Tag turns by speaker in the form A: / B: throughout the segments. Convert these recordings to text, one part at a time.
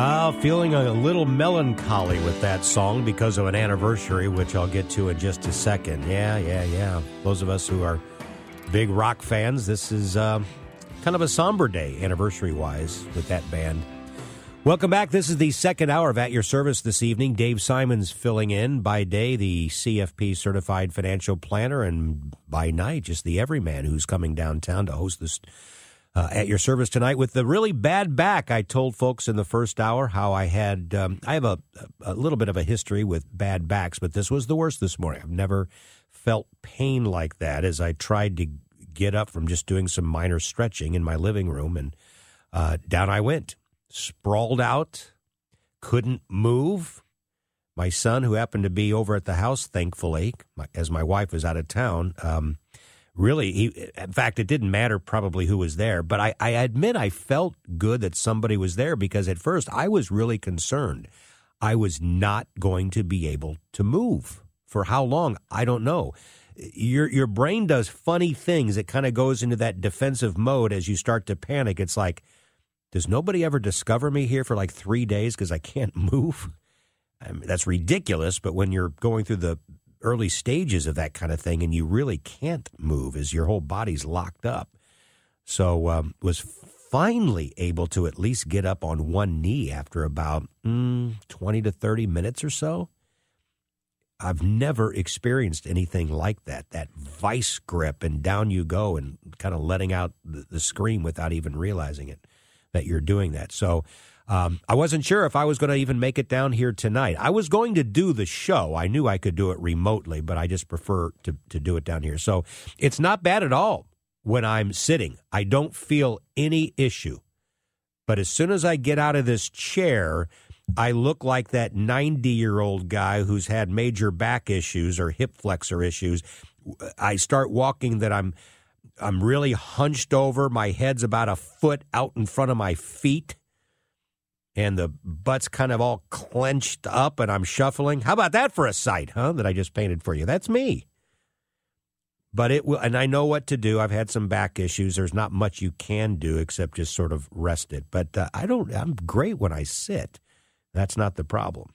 A: Uh, feeling a little melancholy with that song because of an anniversary, which I'll get to in just a second. Yeah, yeah, yeah. Those of us who are big rock fans, this is uh, kind of a somber day, anniversary wise, with that band. Welcome back. This is the second hour of At Your Service this evening. Dave Simons filling in by day, the CFP certified financial planner, and by night, just the everyman who's coming downtown to host this uh, at your service tonight with the really bad back. I told folks in the first hour how I had, um, I have a, a little bit of a history with bad backs, but this was the worst this morning. I've never felt pain like that as I tried to get up from just doing some minor stretching in my living room, and uh, down I went, sprawled out, couldn't move. My son, who happened to be over at the house, thankfully, as my wife was out of town, um, really he in fact it didn't matter probably who was there but I, I admit i felt good that somebody was there because at first i was really concerned. I was not going to be able to move. For how long? I don't know. Your your brain does funny things. It kind of goes into that defensive mode as you start to panic. It's like does nobody ever discover me here for like three days because i can't move? I mean, that's ridiculous but when you're going through the early stages of that kind of thing, and you really can't move as your whole body's locked up. So um, was finally able to at least get up on one knee after about mm, 20 to 30 minutes or so. I've never experienced anything like that, that vice grip, and down you go, and kind of letting out the, the scream without even realizing it that you're doing that. So um, I wasn't sure if I was going to even make it down here tonight. I was going to do the show. I knew I could do it remotely, but I just prefer to, to do it down here. So it's not bad at all when I'm sitting. I don't feel any issue. But as soon as I get out of this chair, I look like that 90 year old guy who's had major back issues or hip flexor issues. I start walking that I'm. I'm really hunched over. My head's about a foot out in front of my feet and the butt's kind of all clenched up and I'm shuffling. How about that for a sight, huh? That I just painted for you. That's me. But it will, and I know what to do. I've had some back issues. There's not much you can do except just sort of rest it. But uh, I don't, I'm great when I sit. That's not the problem.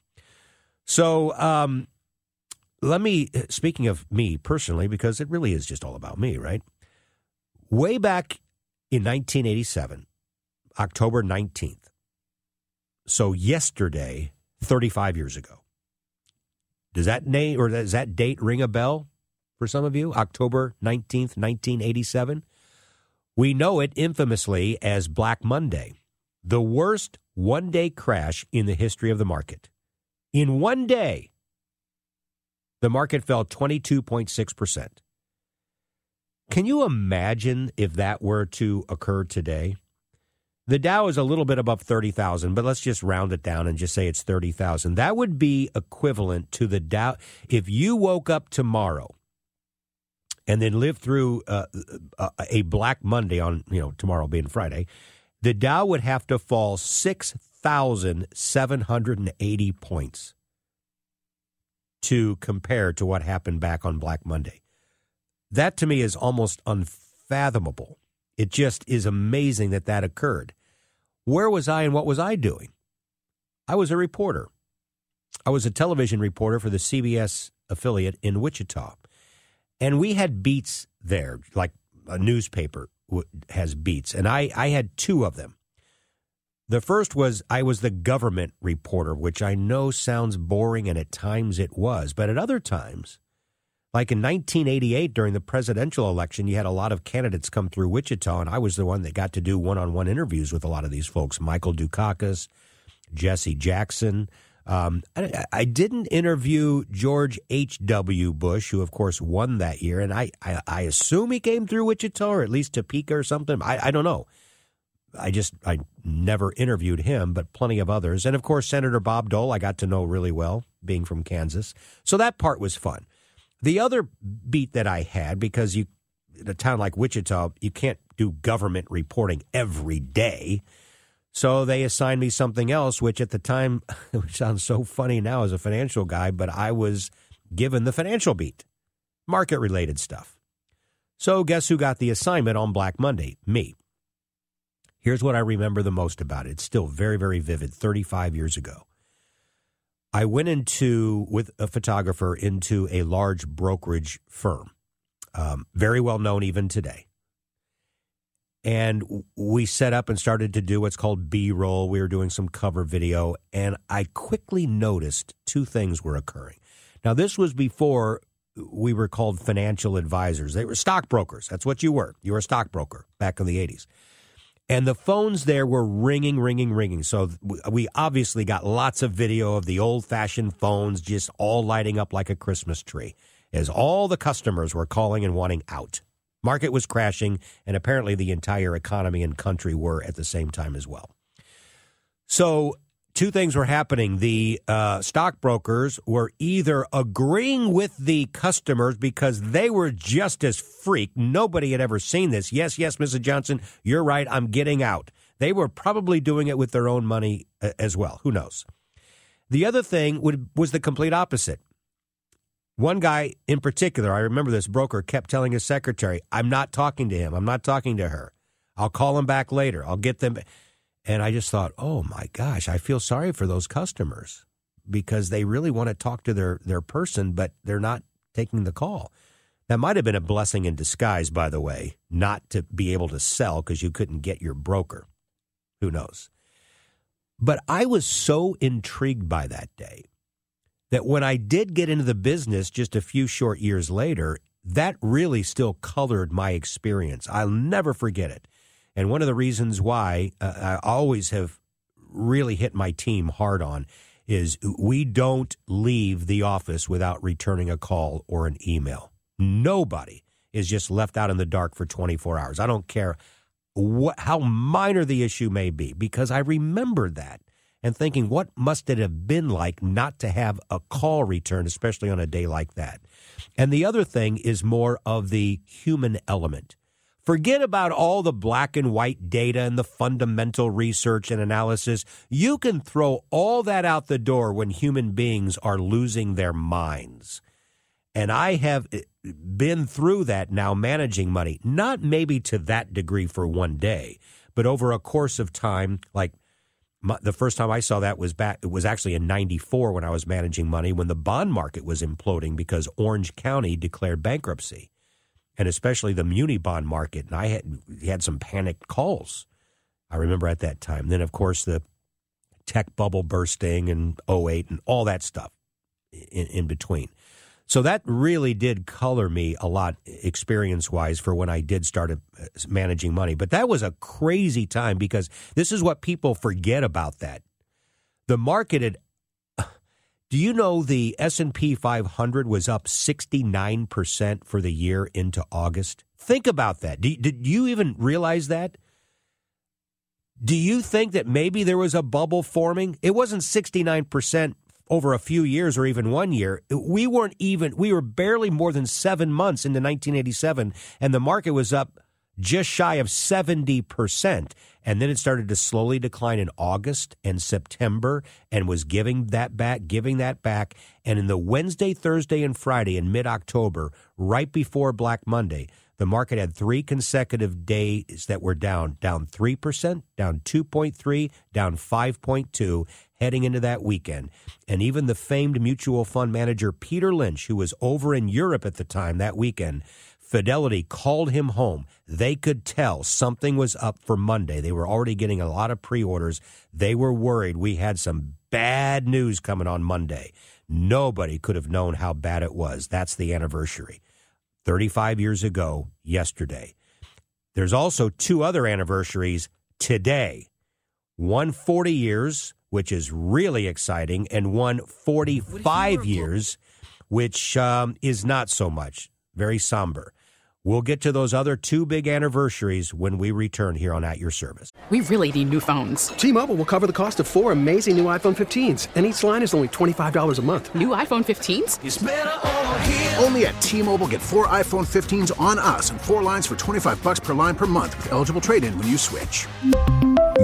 A: So, um, let me, speaking of me personally, because it really is just all about me, right? Way back in 1987, October 19th, so yesterday, 35 years ago. Does that name or does that date ring a bell for some of you? October 19th, 1987? We know it infamously as Black Monday, the worst one day crash in the history of the market. In one day, the market fell 22.6%. Can you imagine if that were to occur today? The Dow is a little bit above 30,000, but let's just round it down and just say it's 30,000. That would be equivalent to the Dow. If you woke up tomorrow and then lived through uh, uh a Black Monday on, you know, tomorrow being Friday, the Dow would have to fall 6,780 points to compare to what happened back on Black Monday. That to me is almost unfathomable. It just is amazing that that occurred. where was I and what was I doing? I was a reporter. I was a television reporter for the CBS affiliate in Wichita. And we had beats there, like a newspaper has beats. And I, I had two of them. The first was I was the government reporter, which I know sounds boring, and at times it was. But at other times, like in 1988 during the presidential election, you had a lot of candidates come through Wichita, and I was the one that got to do one on one interviews with a lot of these folks Michael Dukakis, Jesse Jackson. Um, I, I, didn't interview George H.W. Bush, who, of course, won that year, and I, I, I, assume he came through Wichita or at least Topeka or something. I, I don't know. I just I never interviewed him, but plenty of others, and of course Senator Bob Dole I got to know really well, being from Kansas. So that part was fun. The other beat that I had because you, in a town like Wichita, you can't do government reporting every day. So they assigned me something else, which at the time, which sounds so funny now as a financial guy, but I was given the financial beat, market related stuff. So guess who got the assignment on Black Monday? Me. Here's what I remember the most about it. It's still very, very vivid 35 years ago. I went into, with a photographer, into a large brokerage firm, um, very well known even today. And we set up and started to do what's called B roll. We were doing some cover video, and I quickly noticed two things were occurring. Now, this was before we were called financial advisors. They were stockbrokers. That's what you were. You were a stockbroker back in the 80s. And the phones there were ringing, ringing, ringing. So we obviously got lots of video of the old fashioned phones just all lighting up like a Christmas tree as all the customers were calling and wanting out. Market was crashing, and apparently the entire economy and country were at the same time as well. So two things were happening. The uh, stockbrokers were either agreeing with the customers because they were just as freak. Nobody had ever seen this. Yes, yes, Mrs. Johnson, you're right. I'm getting out. They were probably doing it with their own money uh, as well. Who knows? The other thing would, was the complete opposite. One guy in particular, I remember this broker kept telling his secretary, I'm not talking to him. I'm not talking to her. I'll call him back later. I'll get them. And I just thought, oh my gosh, I feel sorry for those customers because they really want to talk to their, their person, but they're not taking the call. That might have been a blessing in disguise, by the way, not to be able to sell because you couldn't get your broker. Who knows? But I was so intrigued by that day that when I did get into the business just a few short years later, that really still colored my experience. I'll never forget it. And one of the reasons why uh, I always have really hit my team hard on is we don't leave the office without returning a call or an email. Nobody is just left out in the dark for 24 hours. I don't care what, how minor the issue may be, because I remember that and thinking, what must it have been like not to have a call return, especially on a day like that? And the other thing is more of the human element. Forget about all the black and white data and the fundamental research and analysis. You can throw all that out the door when human beings are losing their minds. And I have eh, been through that now managing money, not maybe to that degree for one day, but over a course of time, like the first time I saw that was back, it was actually in 94 when I was managing money when the bond market was imploding because Orange County declared bankruptcy and especially the muni bond market. And I had had some panicked calls. I remember at that time. Then, of course, the tech bubble bursting and 08 and all that stuff in, in between. So that really did color me a lot experience wise for when I did start uh, managing money. But that was a crazy time because this is what people forget about that. The market had do you know the S&P 500 was up 69% for the year into August? Think about that. Did, did you even realize that? Do you think that maybe there was a bubble forming? It wasn't 69% over a few years or even one year. We weren't even, we were barely more than seven months into 1987, and the market was up just shy of 70%. And then it started to slowly decline in August and September and was giving that back, giving that back. And in the Wednesday, Thursday, and Friday in mid October, right before Black Monday, The market had three consecutive days that were down, down 3%, down 2.3, down 5.2 heading into that weekend. And even the famed mutual fund manager Peter Lynch, who was over in Europe at the time that weekend, Fidelity called him home. They could tell something was up for Monday. They were already getting a lot of pre orders. They were worried we had some bad news coming on Monday. Nobody could have known how bad it was. That's the anniversary. 35 years ago, yesterday. There's also two other anniversaries today. One 40 years, which is really exciting, and one 45 years, which um, is not so much. Very somber. We'll get to those other two big anniversaries when we return here on At Your Service.
B: We really need new phones.
C: T Mobile will cover the cost of four amazing new iPhone 15s, and each line is only $25 a month.
B: New iPhone 15s?
D: Only at T-Mobile get four iPhone 15s on us and four lines for 25 bucks per line per month with eligible trade-in when you switch.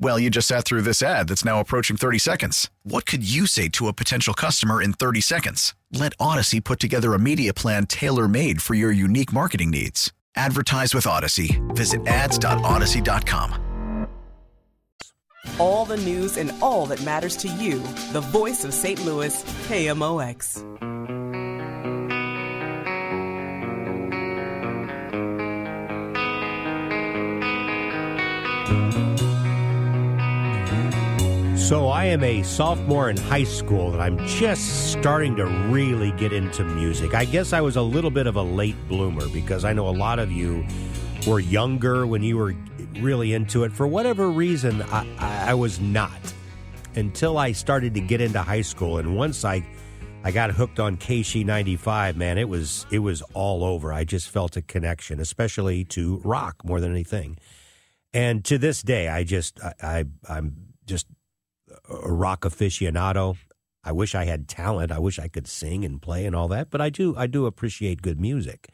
E: Well, you just sat through this ad that's now approaching 30 seconds. What could you say to a potential customer in 30 seconds? Let Audacy put together a media plan tailor made for your unique marketing needs. Advertise with Audacy. Visit ads.audacy.com.
F: All the news and all that matters to you. The voice of St. Louis, KMOX.
A: So I am a sophomore in high school and I'm just starting to really get into music. I guess I was a little bit of a late bloomer because I know a lot of you were younger when you were really into it. For whatever reason, I, I, was not until I started to get into high school. And once I I got hooked on KSHE 95, man, it was it was all over. I just felt a connection, especially to rock more than anything. And to this day, I just I, I I'm just rock aficionado. I wish I had talent. I wish I could sing and play and all that, but I do I do appreciate good music.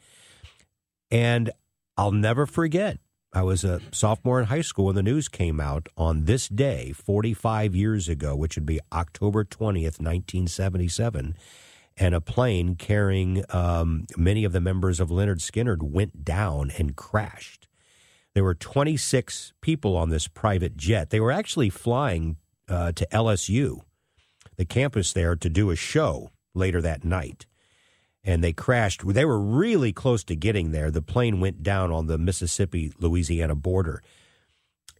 A: And I'll never forget. I was a sophomore in high school when the news came out on this day 45 years ago, which would be October 20th, 1977, and a plane carrying um, many of the members of Lynyrd Skynyrd went down and crashed. There were 26 people on this private jet. They were actually flying uh, to LSU, the campus there, to do a show later that night. And they crashed. They were really close to getting there. The plane went down on the Mississippi Louisiana border.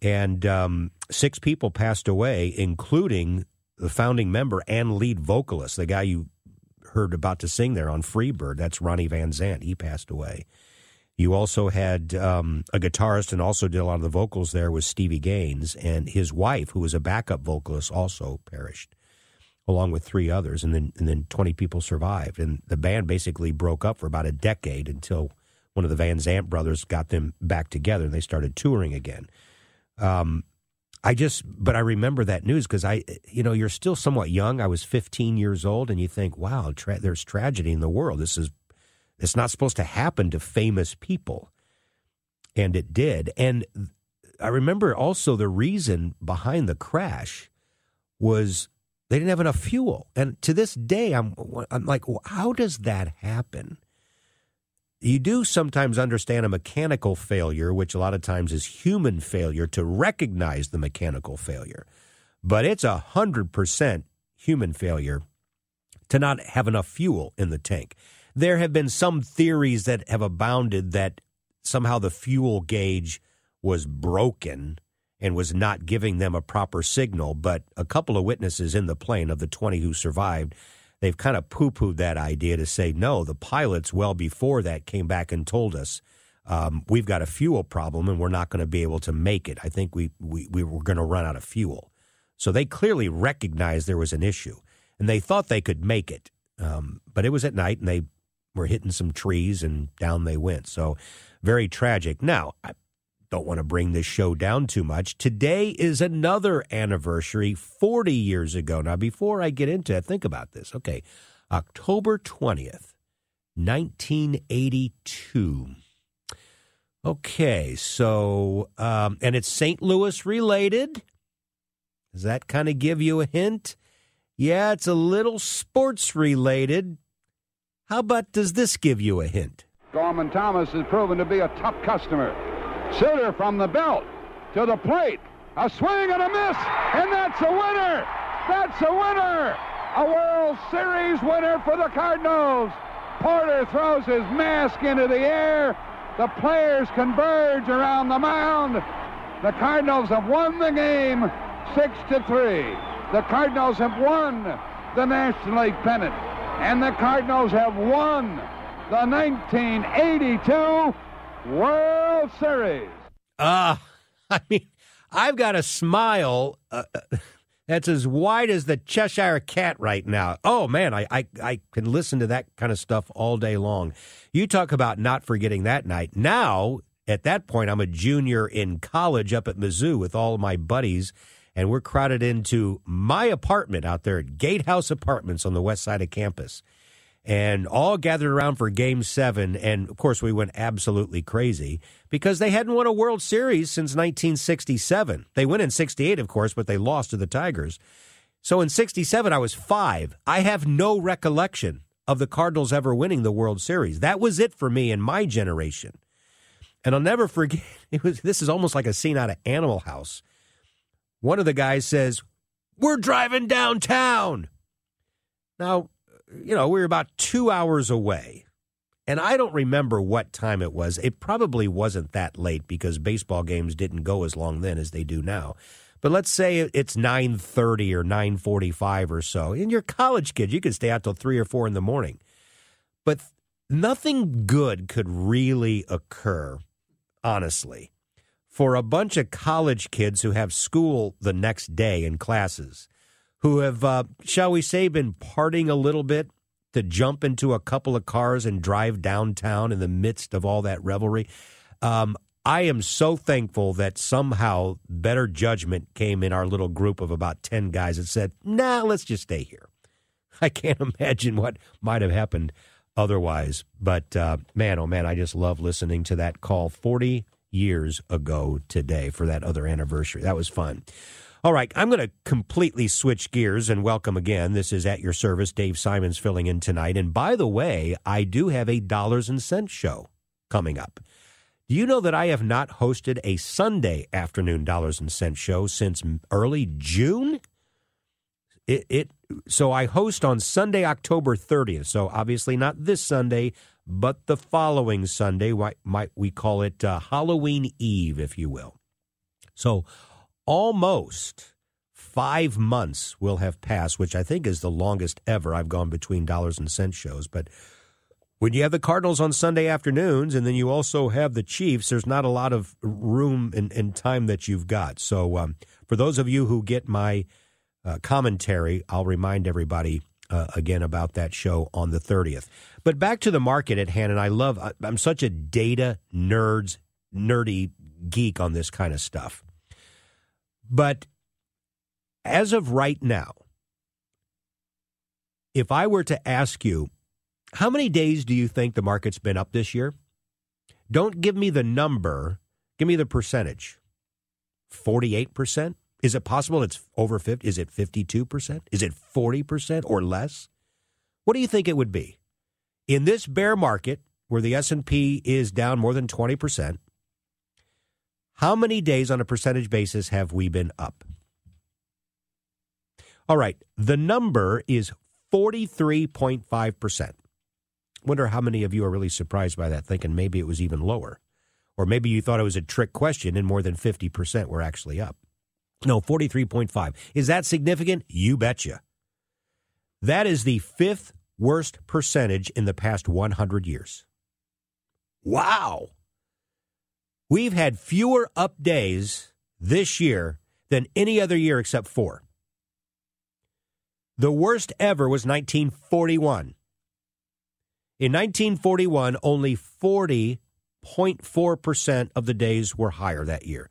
A: And um, six people passed away, including the founding member and lead vocalist, the guy you heard about to sing there on Freebird. That's Ronnie Van Zant. He passed away. You also had um, a guitarist and also did a lot of the vocals there was Stevie Gaines, and his wife, who was a backup vocalist, also perished, along with three others, and then and then twenty people survived, and the band basically broke up for about a decade until one of the Van Zant brothers got them back together, and they started touring again. Um, I just, but I remember that news because I, you know, you're still somewhat young. I was 15 years old, and you think, wow, tra- there's tragedy in the world. This is it's not supposed to happen to famous people. And it did. And I remember also the reason behind the crash was they didn't have enough fuel. And to this day, I'm, I'm like, well, how does that happen? You do sometimes understand a mechanical failure, which a lot of times is human failure, to recognize the mechanical failure. But it's a 100% human failure to not have enough fuel in the tank there have been some theories that have abounded that somehow the fuel gauge was broken and was not giving them a proper signal. But a couple of witnesses in the plane of the 20 who survived, they've kind of poo pooed that idea to say, no, the pilots, well before that, came back and told us. Um, we've got a fuel problem and we're not going to be able to make it. I think we, we, we were going to run out of fuel. So they clearly recognized there was an issue and they thought they could make it. Um, but it was at night and they were hitting some trees and down they went. So very tragic. Now, I don't want to bring this show down too much. Today is another anniversary 40 years ago. Now, before I get into it, think about this. Okay, October 20th, 1982. Okay, so, um, and it's St. Louis related. Does that kind of give you a hint? Yeah, it's a little sports related. How about does this give you a hint?
G: Gorman Thomas has proven to be a top customer. Sutter from the belt to the plate. A swing and a miss, and that's a winner. That's a winner. A World Series winner for the Cardinals. Porter throws his mask into the air. The players converge around the mound. The Cardinals have won the game six to three. The Cardinals have won the National League pennant, and the Cardinals have won the 1982 World Series.
A: Uh, I mean, I've got a smile uh, that's as wide as the Cheshire Cat right now. Oh man, I, I I can listen to that kind of stuff all day long. You talk about not forgetting that night. Now, at that point, I'm a junior in college up at Mizzou with all my buddies, and we're crowded into my apartment out there at Gatehouse Apartments on the west side of campus and all gathered around for game seven. And of course, we went absolutely crazy because they hadn't won a World Series since 1967. They went in 68, of course, but they lost to the Tigers. So in 67, I was five. I have no recollection of the Cardinals ever winning the World Series. That was it for me in my generation. And I'll never forget, it was, this is almost like a scene out of Animal House. One of the guys says, We're driving downtown. Now, you know, we were about two hours away. And I don't remember what time it was. It probably wasn't that late because baseball games didn't go as long then as they do now. But let's say it's 9:30 or 9:45 or so. And you're college kids, you could stay out till 3 or 4 in the morning. But nothing good could really occur, honestly, for a bunch of college kids who have school the next day in classes who have, uh, shall we say, been partying a little bit to jump into a couple of cars and drive downtown in the midst of all that revelry. Um, I am so thankful that somehow better judgment came in our little group of about 10 guys that said, nah, let's just stay here. I can't imagine what might have happened otherwise. But uh, man, oh man, I just love listening to that call 40 years ago today for that other anniversary. That was fun. All right, I'm going to completely switch gears and welcome again. This is at your service. Dave Simons filling in tonight. And by the way, I do have a dollars and cents show coming up. Do you know that I have not hosted a Sunday afternoon dollars and cents show since early June? It, it so I host on Sunday, October 30th. So obviously not this Sunday, but the following Sunday. Might, we call it uh, Halloween Eve, if you will? So almost five months will have passed, which I think is the longest ever I've gone between dollars and cents shows. But when you have the Cardinals on Sunday afternoons and then you also have the Chiefs, there's not a lot of room and, and time that you've got. So um, for those of you who get my uh, commentary, I'll remind everybody uh, again about that show on the 30th. But back to the market at hand, and I love, I'm such a data nerds, nerdy geek on this kind of stuff. But as of right now, if I were to ask you, how many days do you think the market's been up this year? Don't give me the number, give me the percentage. 48%? Is it possible it's over 50? Is it 52%? Is it 40% or less? What do you think it would be? In this bear market where the S&P is down more than 20%, how many days on a percentage basis have we been up? All right, the number is 43.5%. Wonder how many of you are really surprised by that, thinking maybe it was even lower. Or maybe you thought it was a trick question and more than 50% were actually up. No, 43.5. Is that significant? You betcha. That is the fifth worst percentage in the past 100 years. Wow. We've had fewer up days this year than any other year except four. The worst ever was 1941. In 1941, only 40.4% of the days were higher that year.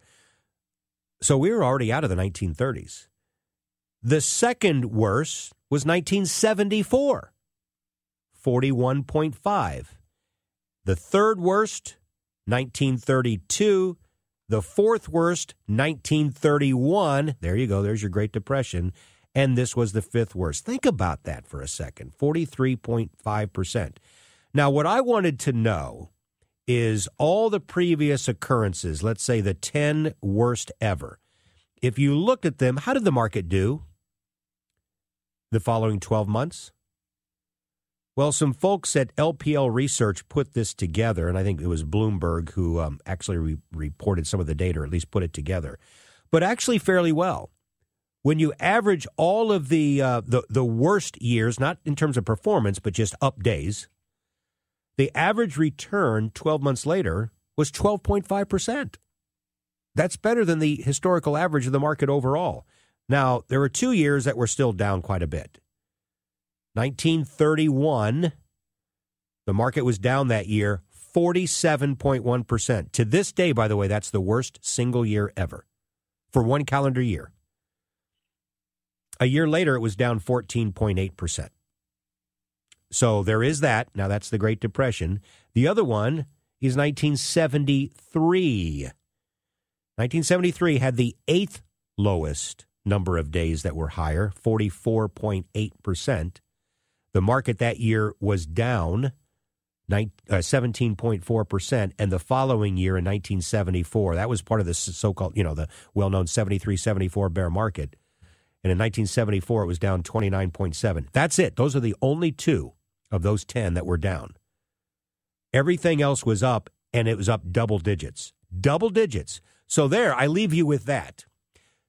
A: So we were already out of the 1930s. The second worst was 1974, 41.5. The third worst, 1932. The fourth worst, 1931. There you go. There's your Great Depression. And this was the fifth worst. Think about that for a second 43.5%. Now, what I wanted to know is all the previous occurrences, let's say the 10 worst ever. If you looked at them, how did the market do the following 12 months? Well, some folks at LPL Research put this together, and I think it was Bloomberg who um, actually re- reported some of the data, or at least put it together, but actually fairly well. When you average all of the uh, the the worst years, not in terms of performance, but just up days, the average return 12 months later was 12.5 percent. That's better than the historical average of the market overall. Now, there were two years that were still down quite a bit. 1931, the market was down that year 47.1%. To this day, by the way, that's the worst single year ever for one calendar year. A year later, it was down 14.8%. So there is that. Now, that's the Great Depression. The other one is 1973. 1973 had the eighth lowest number of days that were higher, 44.8%. The market that year was down 17.4%. Uh, and the following year in 1974, that was part of the so called, you know, the well known 73 74 bear market. And in 1974, it was down 29.7. That's it. Those are the only two of those 10 that were down. Everything else was up, and it was up double digits. Double digits. So there, I leave you with that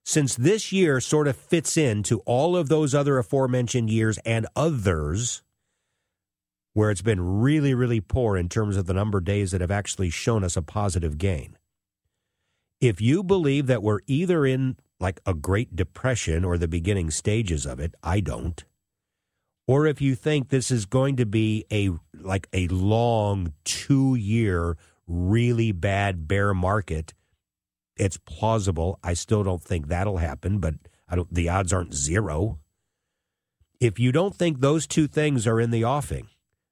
A: since this year sort of fits into all of those other aforementioned years and others where it's been really, really poor in terms of the number of days that have actually shown us a positive gain. If you believe that we're either in like a Great Depression or the beginning stages of it, I don't. Or if you think this is going to be a like a long 2-year really bad bear market it's plausible. I still don't think that'll happen, but I don't, the odds aren't zero. If you don't think those two things are in the offing,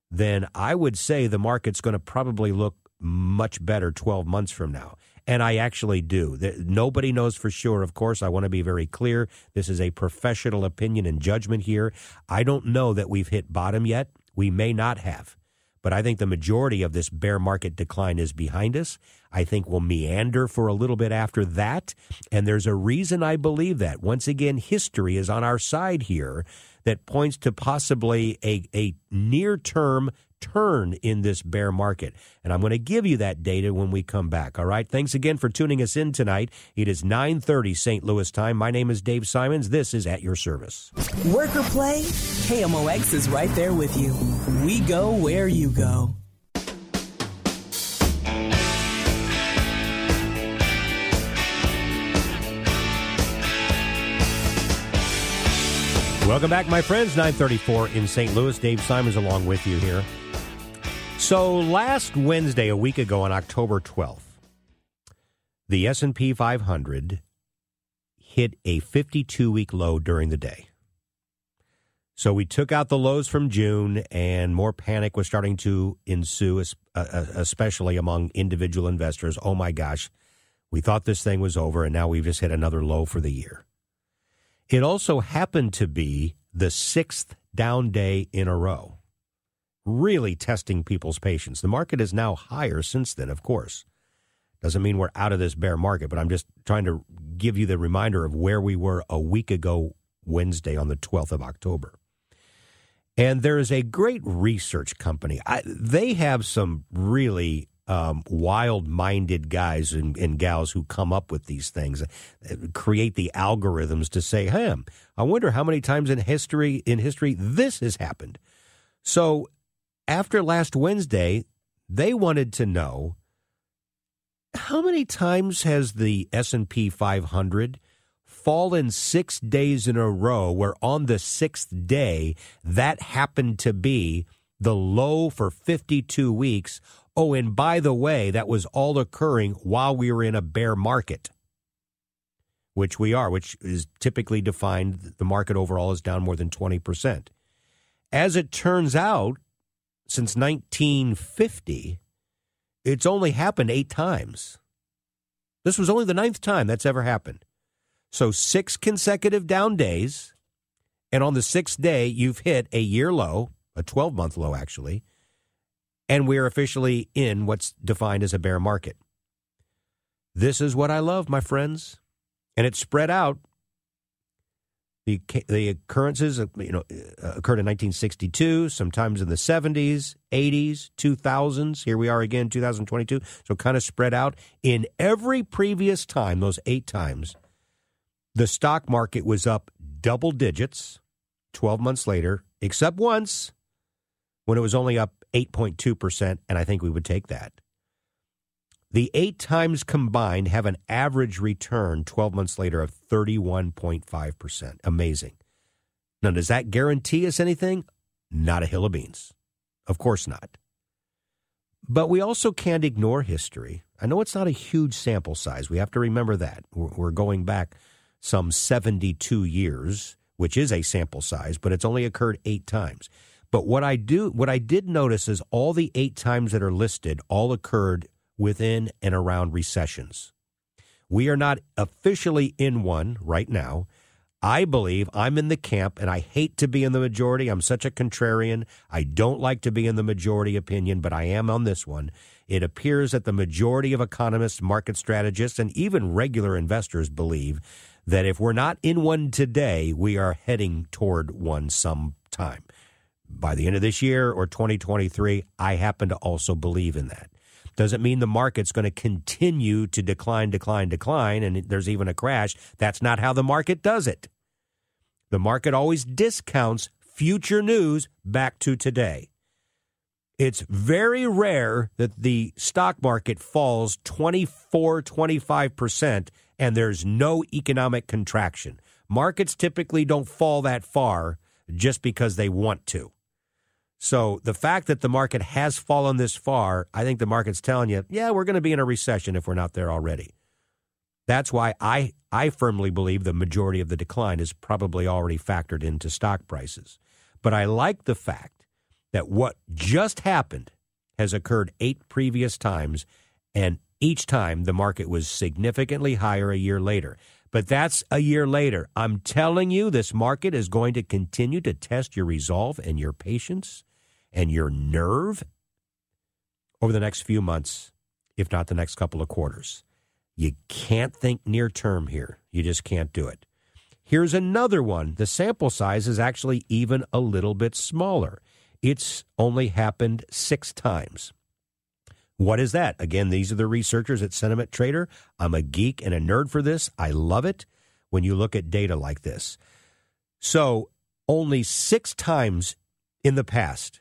A: then I would say the market's going to probably look much better 12 months from now. And I actually do. Nobody knows for sure, of course. I want to be very clear. This is a professional opinion and judgment here. I don't know that we've hit bottom yet. We may not have. But I think the majority of this bear market decline is behind us. I think we'll meander for a little bit after that. And there's a reason I believe that. Once again, history is on our side here that points to possibly a, a near term turn in this bear market. And I'm going to give you that data when we come back. All right. Thanks again for tuning us in tonight. It is 9:30 St. Louis time. My name is Dave Simons. This is at your service.
F: Work or play, KMOX is right there with you. We go where you go.
A: Welcome back, my friends. 934 in St. Louis. Dave Simons along with you here. So last Wednesday, a week ago on October 12th, the S&P 500 hit a 52-week low during the day. So we took out the lows from June, and more panic was starting to ensue, uh, uh, especially among individual investors. Oh my gosh, we thought this thing was over, and now we've just hit another low for the year. It also happened to be the sixth down day in a row really testing people's patience. The market is now higher since then, of course. Doesn't mean we're out of this bear market, but I'm just trying to give you the reminder of where we were a week ago, Wednesday, on the 12th of October. And there is a great research company. I, they have some really um, wild minded guys and, and, gals who come up with these things, uh, create the algorithms to say, hey, I wonder how many times in history in history this has happened. So after last Wednesday, they wanted to know how many times has the S&P 500 fallen 6 days in a row where on the 6th day that happened to be the low for 52 weeks. Oh, and by the way, that was all occurring while we were in a bear market, which we are, which is typically defined, the market overall is down more than 20%. As it turns out, since 1950, it's only happened eight times. This was only the ninth time that's ever happened. So, six consecutive down days. And on the sixth day, you've hit a year low, a 12 month low, actually. And we're officially in what's defined as a bear market. This is what I love, my friends. And it's spread out the, the occurrences uh, you know, uh, occurred in 1962, sometimes in the 70s, 80s, 2000s. Here we are again, 2022. So kind of spread out. In every previous time, those eight times, the stock market was up double digits 12 months later, except once when it was only up 8.2%, and I think we would take that. The eight times combined have an average return 12 months later of 31.5%. Amazing. Now, does that guarantee us anything? Not a hill of beans. Of course not. But we also can't ignore history. I know it's not a huge sample size. We have to remember that. We're going back some 72 years, which is a sample size, but it's only occurred eight times. But what I do, what I did notice is all the eight times that are listed all occurred within and around recessions. We are not officially in one right now. I believe I'm in the camp, and I hate to be in the majority. I'm such a contrarian. I don't like to be in the majority opinion, but I am on this one. It appears that the majority of economists, market strategists, and even regular investors believe that if we're not in one today, we are heading toward one sometime. By the end of this year or 2023, I happen to also believe in that doesn't mean the market's going to continue to decline, decline, decline, and there's even a crash. That's not how the market does it. The market always discounts future news back to today. It's very rare that the stock market falls 24, 25%, and there's no economic contraction. Markets typically don't fall that far just because they want to. So the fact that the market has fallen this far, I think the market's telling you, yeah, we're going to be in a recession if we're not there already. That's why I, I firmly believe the majority of the decline is probably already factored into stock prices. But I like the fact that what just happened has occurred eight previous times, and each time the market was significantly higher a year later. But that's a year later. I'm telling you, this market is going to continue to test your resolve and your patience and your nerve over the next few months, if not the next couple of quarters. You can't think near term here. You just can't do it. Here's another one. The sample size is actually even a little bit smaller. It's only happened six times. What is that? Again, these are the researchers at Sentiment Trader. I'm a geek and a nerd for this. I love it when you look at data like this. So, only six times in the past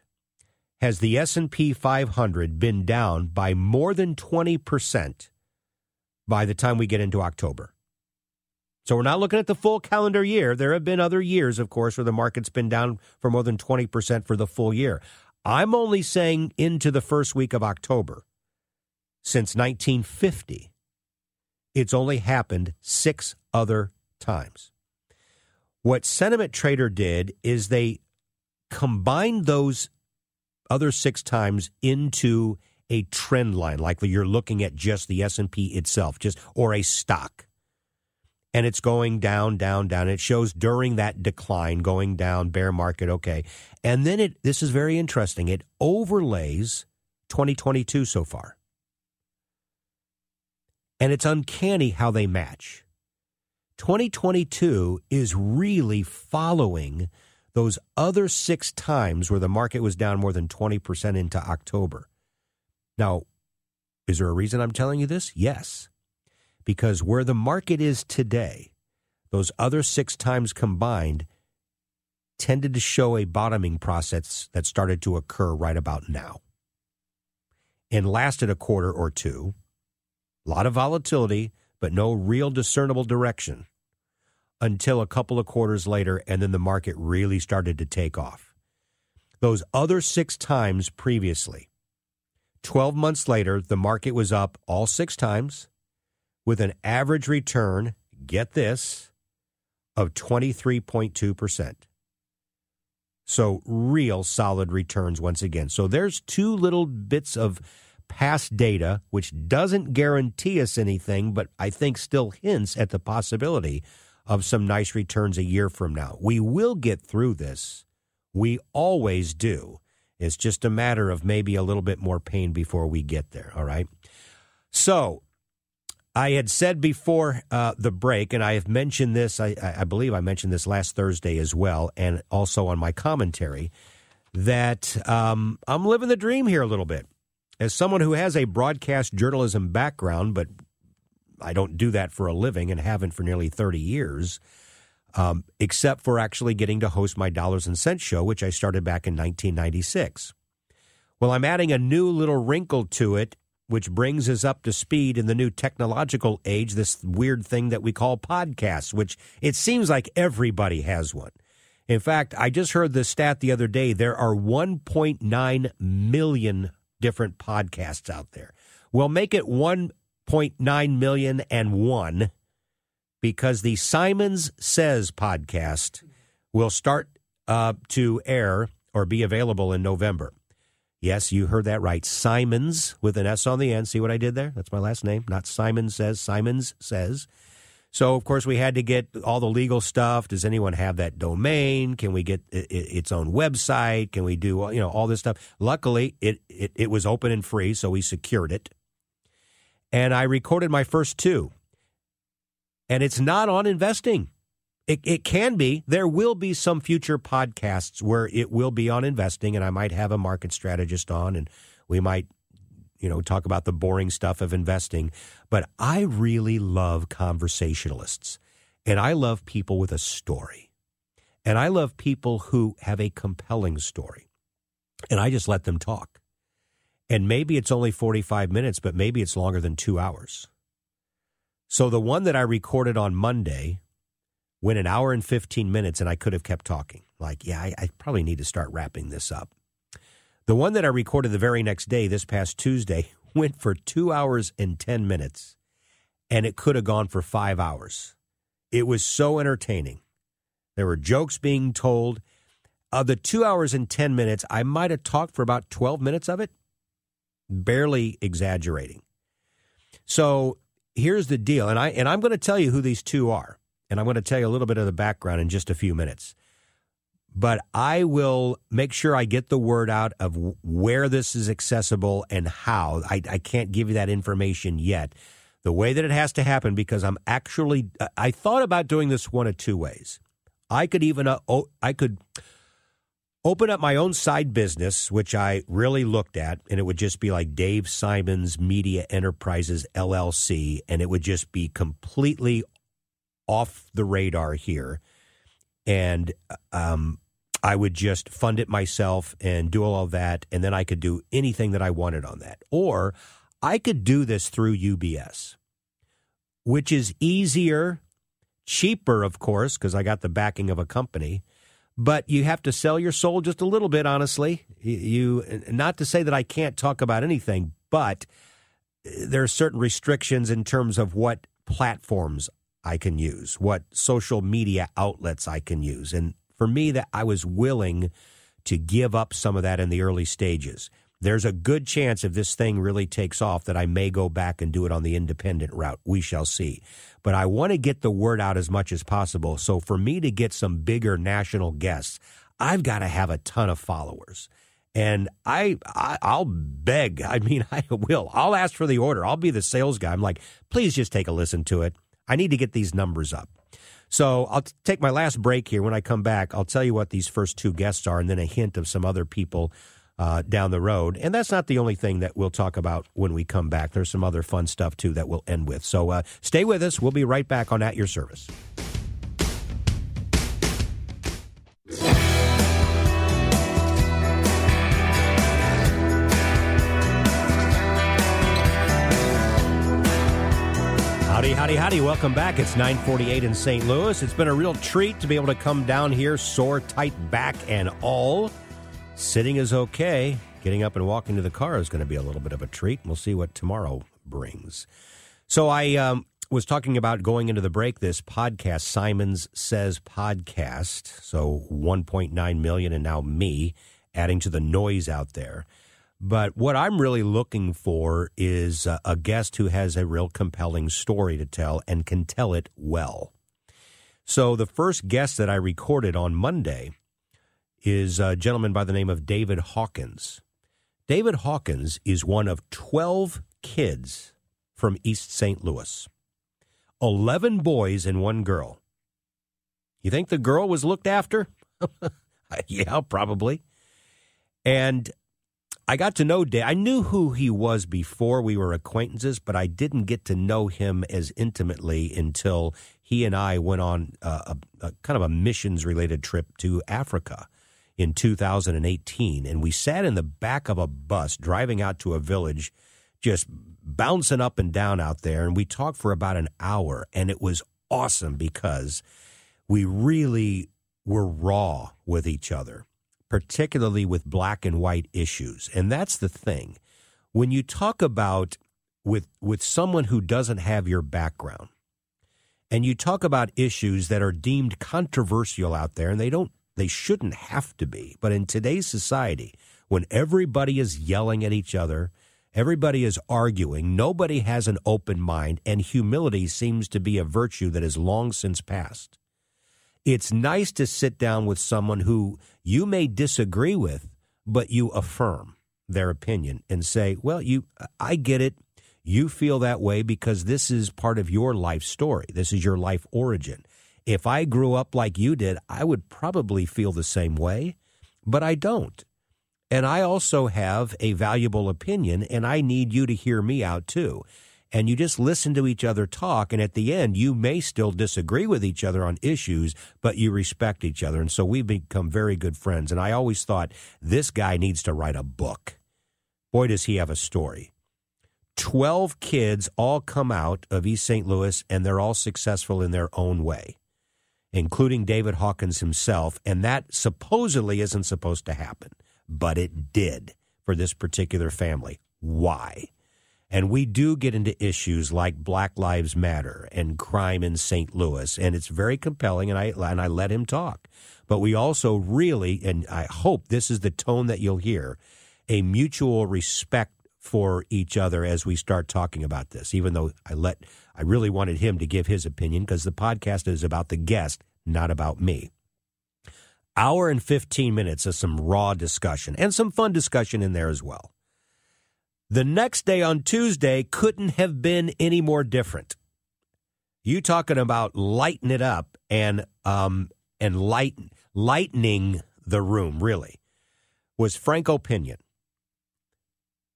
A: has the S&P 500 been down by more than 20% by the time we get into October. So we're not looking at the full calendar year. There have been other years, of course, where the market's been down for more than 20% for the full year. I'm only saying into the first week of October. Since 1950, it's only happened six other times. What Sentiment Trader did is they combined those other six times into a trend line, like you're looking at just the S&P itself, just or a stock. And it's going down, down, down. It shows during that decline, going down, bear market, okay. And then it this is very interesting. It overlays 2022 so far. And it's uncanny how they match. 2022 is really following those other six times where the market was down more than 20% into October. Now, is there a reason I'm telling you this? Yes. Because where the market is today, those other six times combined tended to show a bottoming process that started to occur right about now and lasted a quarter or two. A lot of volatility, but no real discernible direction until a couple of quarters later, and then the market really started to take off. Those other six times previously, 12 months later, the market was up all six times with an average return, get this, of 23.2%. So, real solid returns once again. So, there's two little bits of past data, which doesn't guarantee us anything, but I think still hints at the possibility of some nice returns a year from now. We will get through this. We always do. It's just a matter of maybe a little bit more pain before we get there. All right. So, I had said before uh, the break, and I have mentioned this, I, I, believe I mentioned this last Thursday as well, and also on my commentary, that um, I'm living the dream here a little bit. As someone who has a broadcast journalism background, but I don't do that for a living and haven't for nearly 30 years, um, except for actually getting to host my Dollars and Cents show, which I started back in 1996. Well, I'm adding a new little wrinkle to it which brings us up to speed in the new technological age, this weird thing that we call podcasts, which it seems like everybody has one. In fact, I just heard the stat the other day there are 1.9 million different podcasts out there. Well, make it 1.9 million and one because the Simons Says podcast will start uh, to air or be available in November. Yes, you heard that right. Simons with an S on the end. See what I did there? That's my last name. Not Simon says, Simons says. So, of course, we had to get all the legal stuff. Does anyone have that domain? Can we get its own website? Can we do, you know, all this stuff? Luckily, it, it, it was open and free, so we secured it. And I recorded my first two. And it's not on investing. It, it can be. There will be some future podcasts where it will be on investing, and I might have a market strategist on, and we might, you know, talk about the boring stuff of investing. But I really love conversationalists, and I love people with a story, and I love people who have a compelling story, and I just let them talk. And maybe it's only 45 minutes, but maybe it's longer than two hours. So the one that I recorded on Monday went an hour and 15 minutes and I could have kept talking. Like, yeah, I, I, probably need to start wrapping this up. The one that I recorded the very next day, this past Tuesday, went for two hours and 10 minutes and it could have gone for five hours. It was so entertaining. There were jokes being told. Of the two hours and 10 minutes, I might have talked for about 12 minutes of it, barely exaggerating. So here's the deal. And, I, and I'm going to tell you who these two are and I'm going to tell you a little bit of the background in just a few minutes. But I will make sure I get the word out of where this is accessible and how. I, I can't give you that information yet. The way that it has to happen, because I'm actually, I thought about doing this one of two ways. I could even, uh, I could open up my own side business, which I really looked at, and it would just be like Dave Simons Media Enterprises LLC, and it would just be completely off the radar here, and um, I would just fund it myself and do all of that, and then I could do anything that I wanted on that. Or I could do this through UBS, which is easier, cheaper, of course, because I got the backing of a company. But you have to sell your soul just a little bit, honestly. You, not to say that I can't talk about anything, but uh, there are certain restrictions in terms of what platforms I can use, what social media outlets I can use. And for me, that I was willing to give up some of that in the early stages. There's a good chance if this thing really takes off that I may go back and do it on the independent route. We shall see. But I want to get the word out as much as possible. So for me to get some bigger national guests, I've got to have a ton of followers. And I, I will beg. I mean, I will. I'll ask for the order. I'll be the sales guy. I'm like, please just take a listen to it. I need to get these numbers up. So I'll take my last break here. When I come back, I'll tell you what these first two guests are and then a hint of some other people uh, down the road. And that's not the only thing that we'll talk about when we come back. There's some other fun stuff, too, that we'll end with. So uh, stay with us. We'll be right back on At Your Service. Howdy, howdy, howdy. Welcome back. It's 948 in St. Louis. It's been a real treat to be able to come down here, sore, tight back, and all. Sitting is okay. Getting up and walking to the car is going to be a little bit of a treat. We'll see what tomorrow brings. So I um, was talking about going into the break this podcast, Simons Says podcast. So 1.9 million and now me adding to the noise out there. But what I'm really looking for is a, a guest who has a real compelling story to tell and can tell it well. So the first guest that I recorded on Monday is a gentleman by the name of David Hawkins. David Hawkins is one of 12 kids from East St. Louis. 11 boys and one girl. You think the girl was looked after? yeah, probably. And I got to know Dave. I knew who he was before we were acquaintances, but I didn't get to know him as intimately until he and I went on a, a, a kind of a missions related trip to Africa in 2018. And we sat in the back of a bus driving out to a village, just bouncing up and down out there. And we talked for about an hour. And it was awesome because we really were raw with each other, particularly with black and white issues. And that's the thing. When you talk about with, with someone who doesn't have your background, and you talk about issues that are deemed controversial out there, and they don't they shouldn't have to be. But in today's society, when everybody is yelling at each other, everybody is arguing, nobody has an open mind, and humility seems to be a virtue that is long since passed. It's nice to sit down with someone who you may disagree with, but you affirm their opinion and say, "Well, you I get it. You feel that way because this is part of your life story. This is your life origin. If I grew up like you did, I would probably feel the same way, but I don't. And I also have a valuable opinion, and I need you to hear me out too. And you just listen to each other talk, and at the end, you may still disagree with each other on issues, but you respect each other. And so we've become very good friends. And I always thought this guy needs to write a book. Boy, does he have a story. 12 kids all come out of East St. Louis, and they're all successful in their own way including David Hawkins himself, and that supposedly isn't supposed to happen, but it did for this particular family. Why? And we do get into issues like Black Lives Matter and crime in St. Louis, and it's very compelling, and I and I let him talk. But we also really, and I hope this is the tone that you'll hear, a mutual respect for each other as we start talking about this. Even though I let I really wanted him to give his opinion because the podcast is about the guest, not about me. Hour and 15 minutes of some raw discussion and some fun discussion in there as well. The next day on Tuesday couldn't have been any more different. You talking about lighten it up and um and light lightening the room really was Frank Pinion.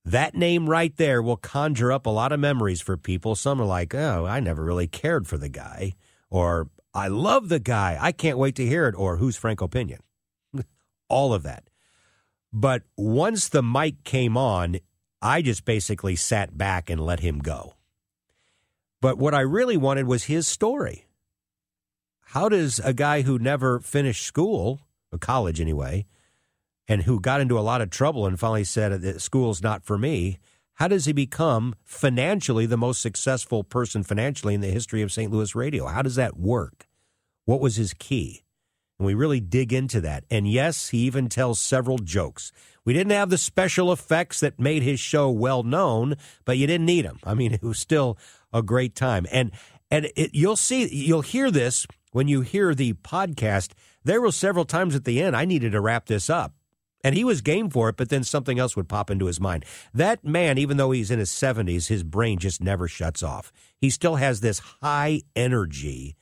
A: That name right there will conjure up a lot of memories for people. Some are like, oh, I never really cared for the guy. Or, I love the guy. I can't wait to hear it. Or, who's Frank O. Pinion? All of that. But once the mic came on, I just basically sat back and let him go. But what I really wanted was his story. How does a guy who never finished school, or college anyway, and who got into a lot of trouble and finally said that school's not for me, how does he become financially the most successful person financially in the history of St. Louis radio? How does that work? What was his key? And we really dig into that. And yes, he even tells several jokes. We didn't have the special effects that made his show well known, but you didn't need them. I mean, it was still a great time. And and it, you'll see, you'll hear this when you hear the podcast. There were several times at the end I needed to wrap this up and he was game for it, but then something else would pop into his mind. That man, even though he's in his 70s, his brain just never shuts off. He still has this high energy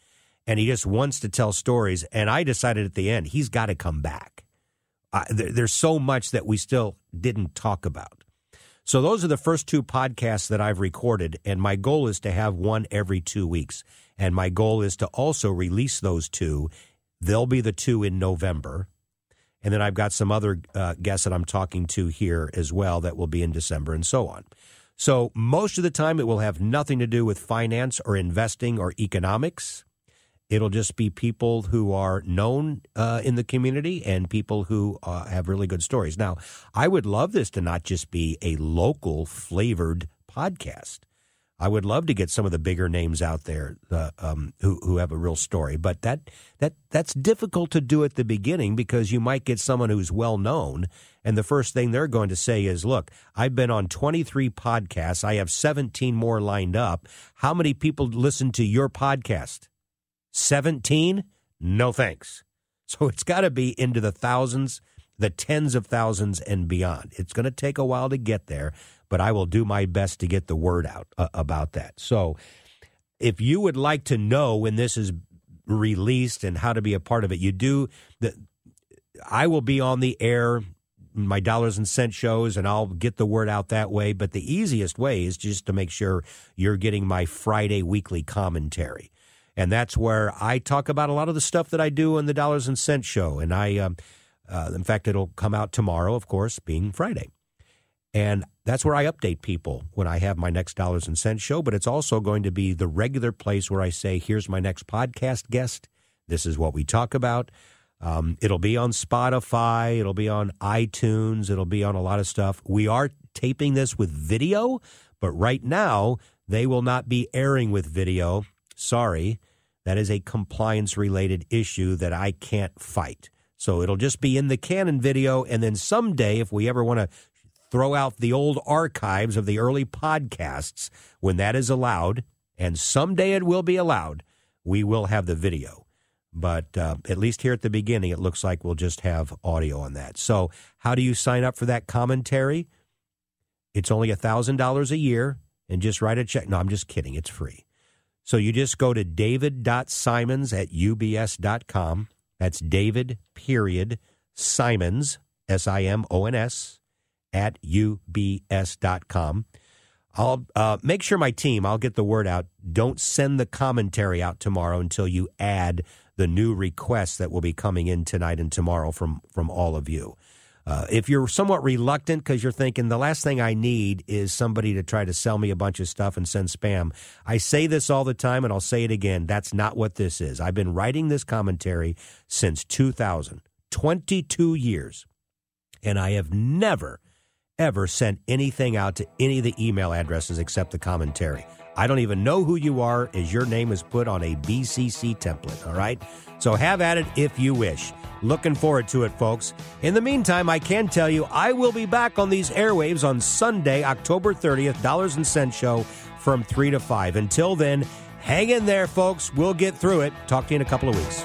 A: and he just wants to tell stories. And I decided at the end, he's got to come back. Uh, there, there's so much that we still didn't talk about. So those are the first two podcasts that I've recorded, and my goal is to have one every two weeks. And my goal is to also release those two. They'll be the two in November and then I've got some other uh, guests that I'm talking to here as well that will be in December and so on. So most of the time, it will have nothing to do with finance or investing or economics. It'll just be people who are known uh, in the community and people who uh, have really good stories. Now, I would love this to not just be a local flavored podcast. I would love to get some of the bigger names out there uh, um, who who have a real story, but that that that's difficult to do at the beginning because you might get someone who's well known, and the first thing they're going to say is, "Look, I've been on 23 podcasts. I have 17 more lined up. How many people listen to your podcast? 17? No thanks." So it's got to be into the thousands, the tens of thousands, and beyond. It's going to take a while to get there, but I will do my best to get the word out uh, about that. So if you would like to know when this is released and how to be a part of it, you do the I will be on the air my dollars and cents shows and I'll get the word out that way, but the easiest way is just to make sure you're getting my Friday weekly commentary. And that's where I talk about a lot of the stuff that I do in the dollars and Cents show and I um, uh, in fact it'll come out tomorrow of course being Friday. And that's where I update people when I have my next Dollars and Cents show. But it's also going to be the regular place where I say, here's my next podcast guest. This is what we talk about. Um, it'll be on Spotify. It'll be on iTunes. It'll be on a lot of stuff. We are taping this with video, but right now they will not be airing with video. Sorry. That is a compliance related issue that I can't fight. So it'll just be in the Canon video. And then someday, if we ever want to throw out the old archives of the early podcasts when that is allowed, and someday it will be allowed, we will have the video. But uh, at least here at the beginning, it looks like we'll just have audio on that. So, how do you sign up for that commentary? It's only $1,000 a year and just write a check. No, I'm just kidding. It's free. So, you just go to david.simons at ubs.com. That's David, period, Simons, S I M O N S, at ubs.com. I'll uh, make sure my team, I'll get the word out. Don't send the commentary out tomorrow until you add the new requests that will be coming in tonight and tomorrow from, from all of you. Uh, if you're somewhat reluctant because you're thinking the last thing I need is somebody to try to sell me a bunch of stuff and send spam, I say this all the time and I'll say it again. That's not what this is. I've been writing this commentary since 2000, 22 years, and I have never ever sent anything out to any of the email addresses except the commentary. I don't even know who you are as your name is put on a BCC template, all right? So have at it if you wish. Looking forward to it, folks. In the meantime, I can tell you I will be back on these airwaves on Sunday, October 30th, Dollars and Cents Show from 3 to 5. Until then, hang in there, folks. We'll get through it. Talk to you in a couple of weeks.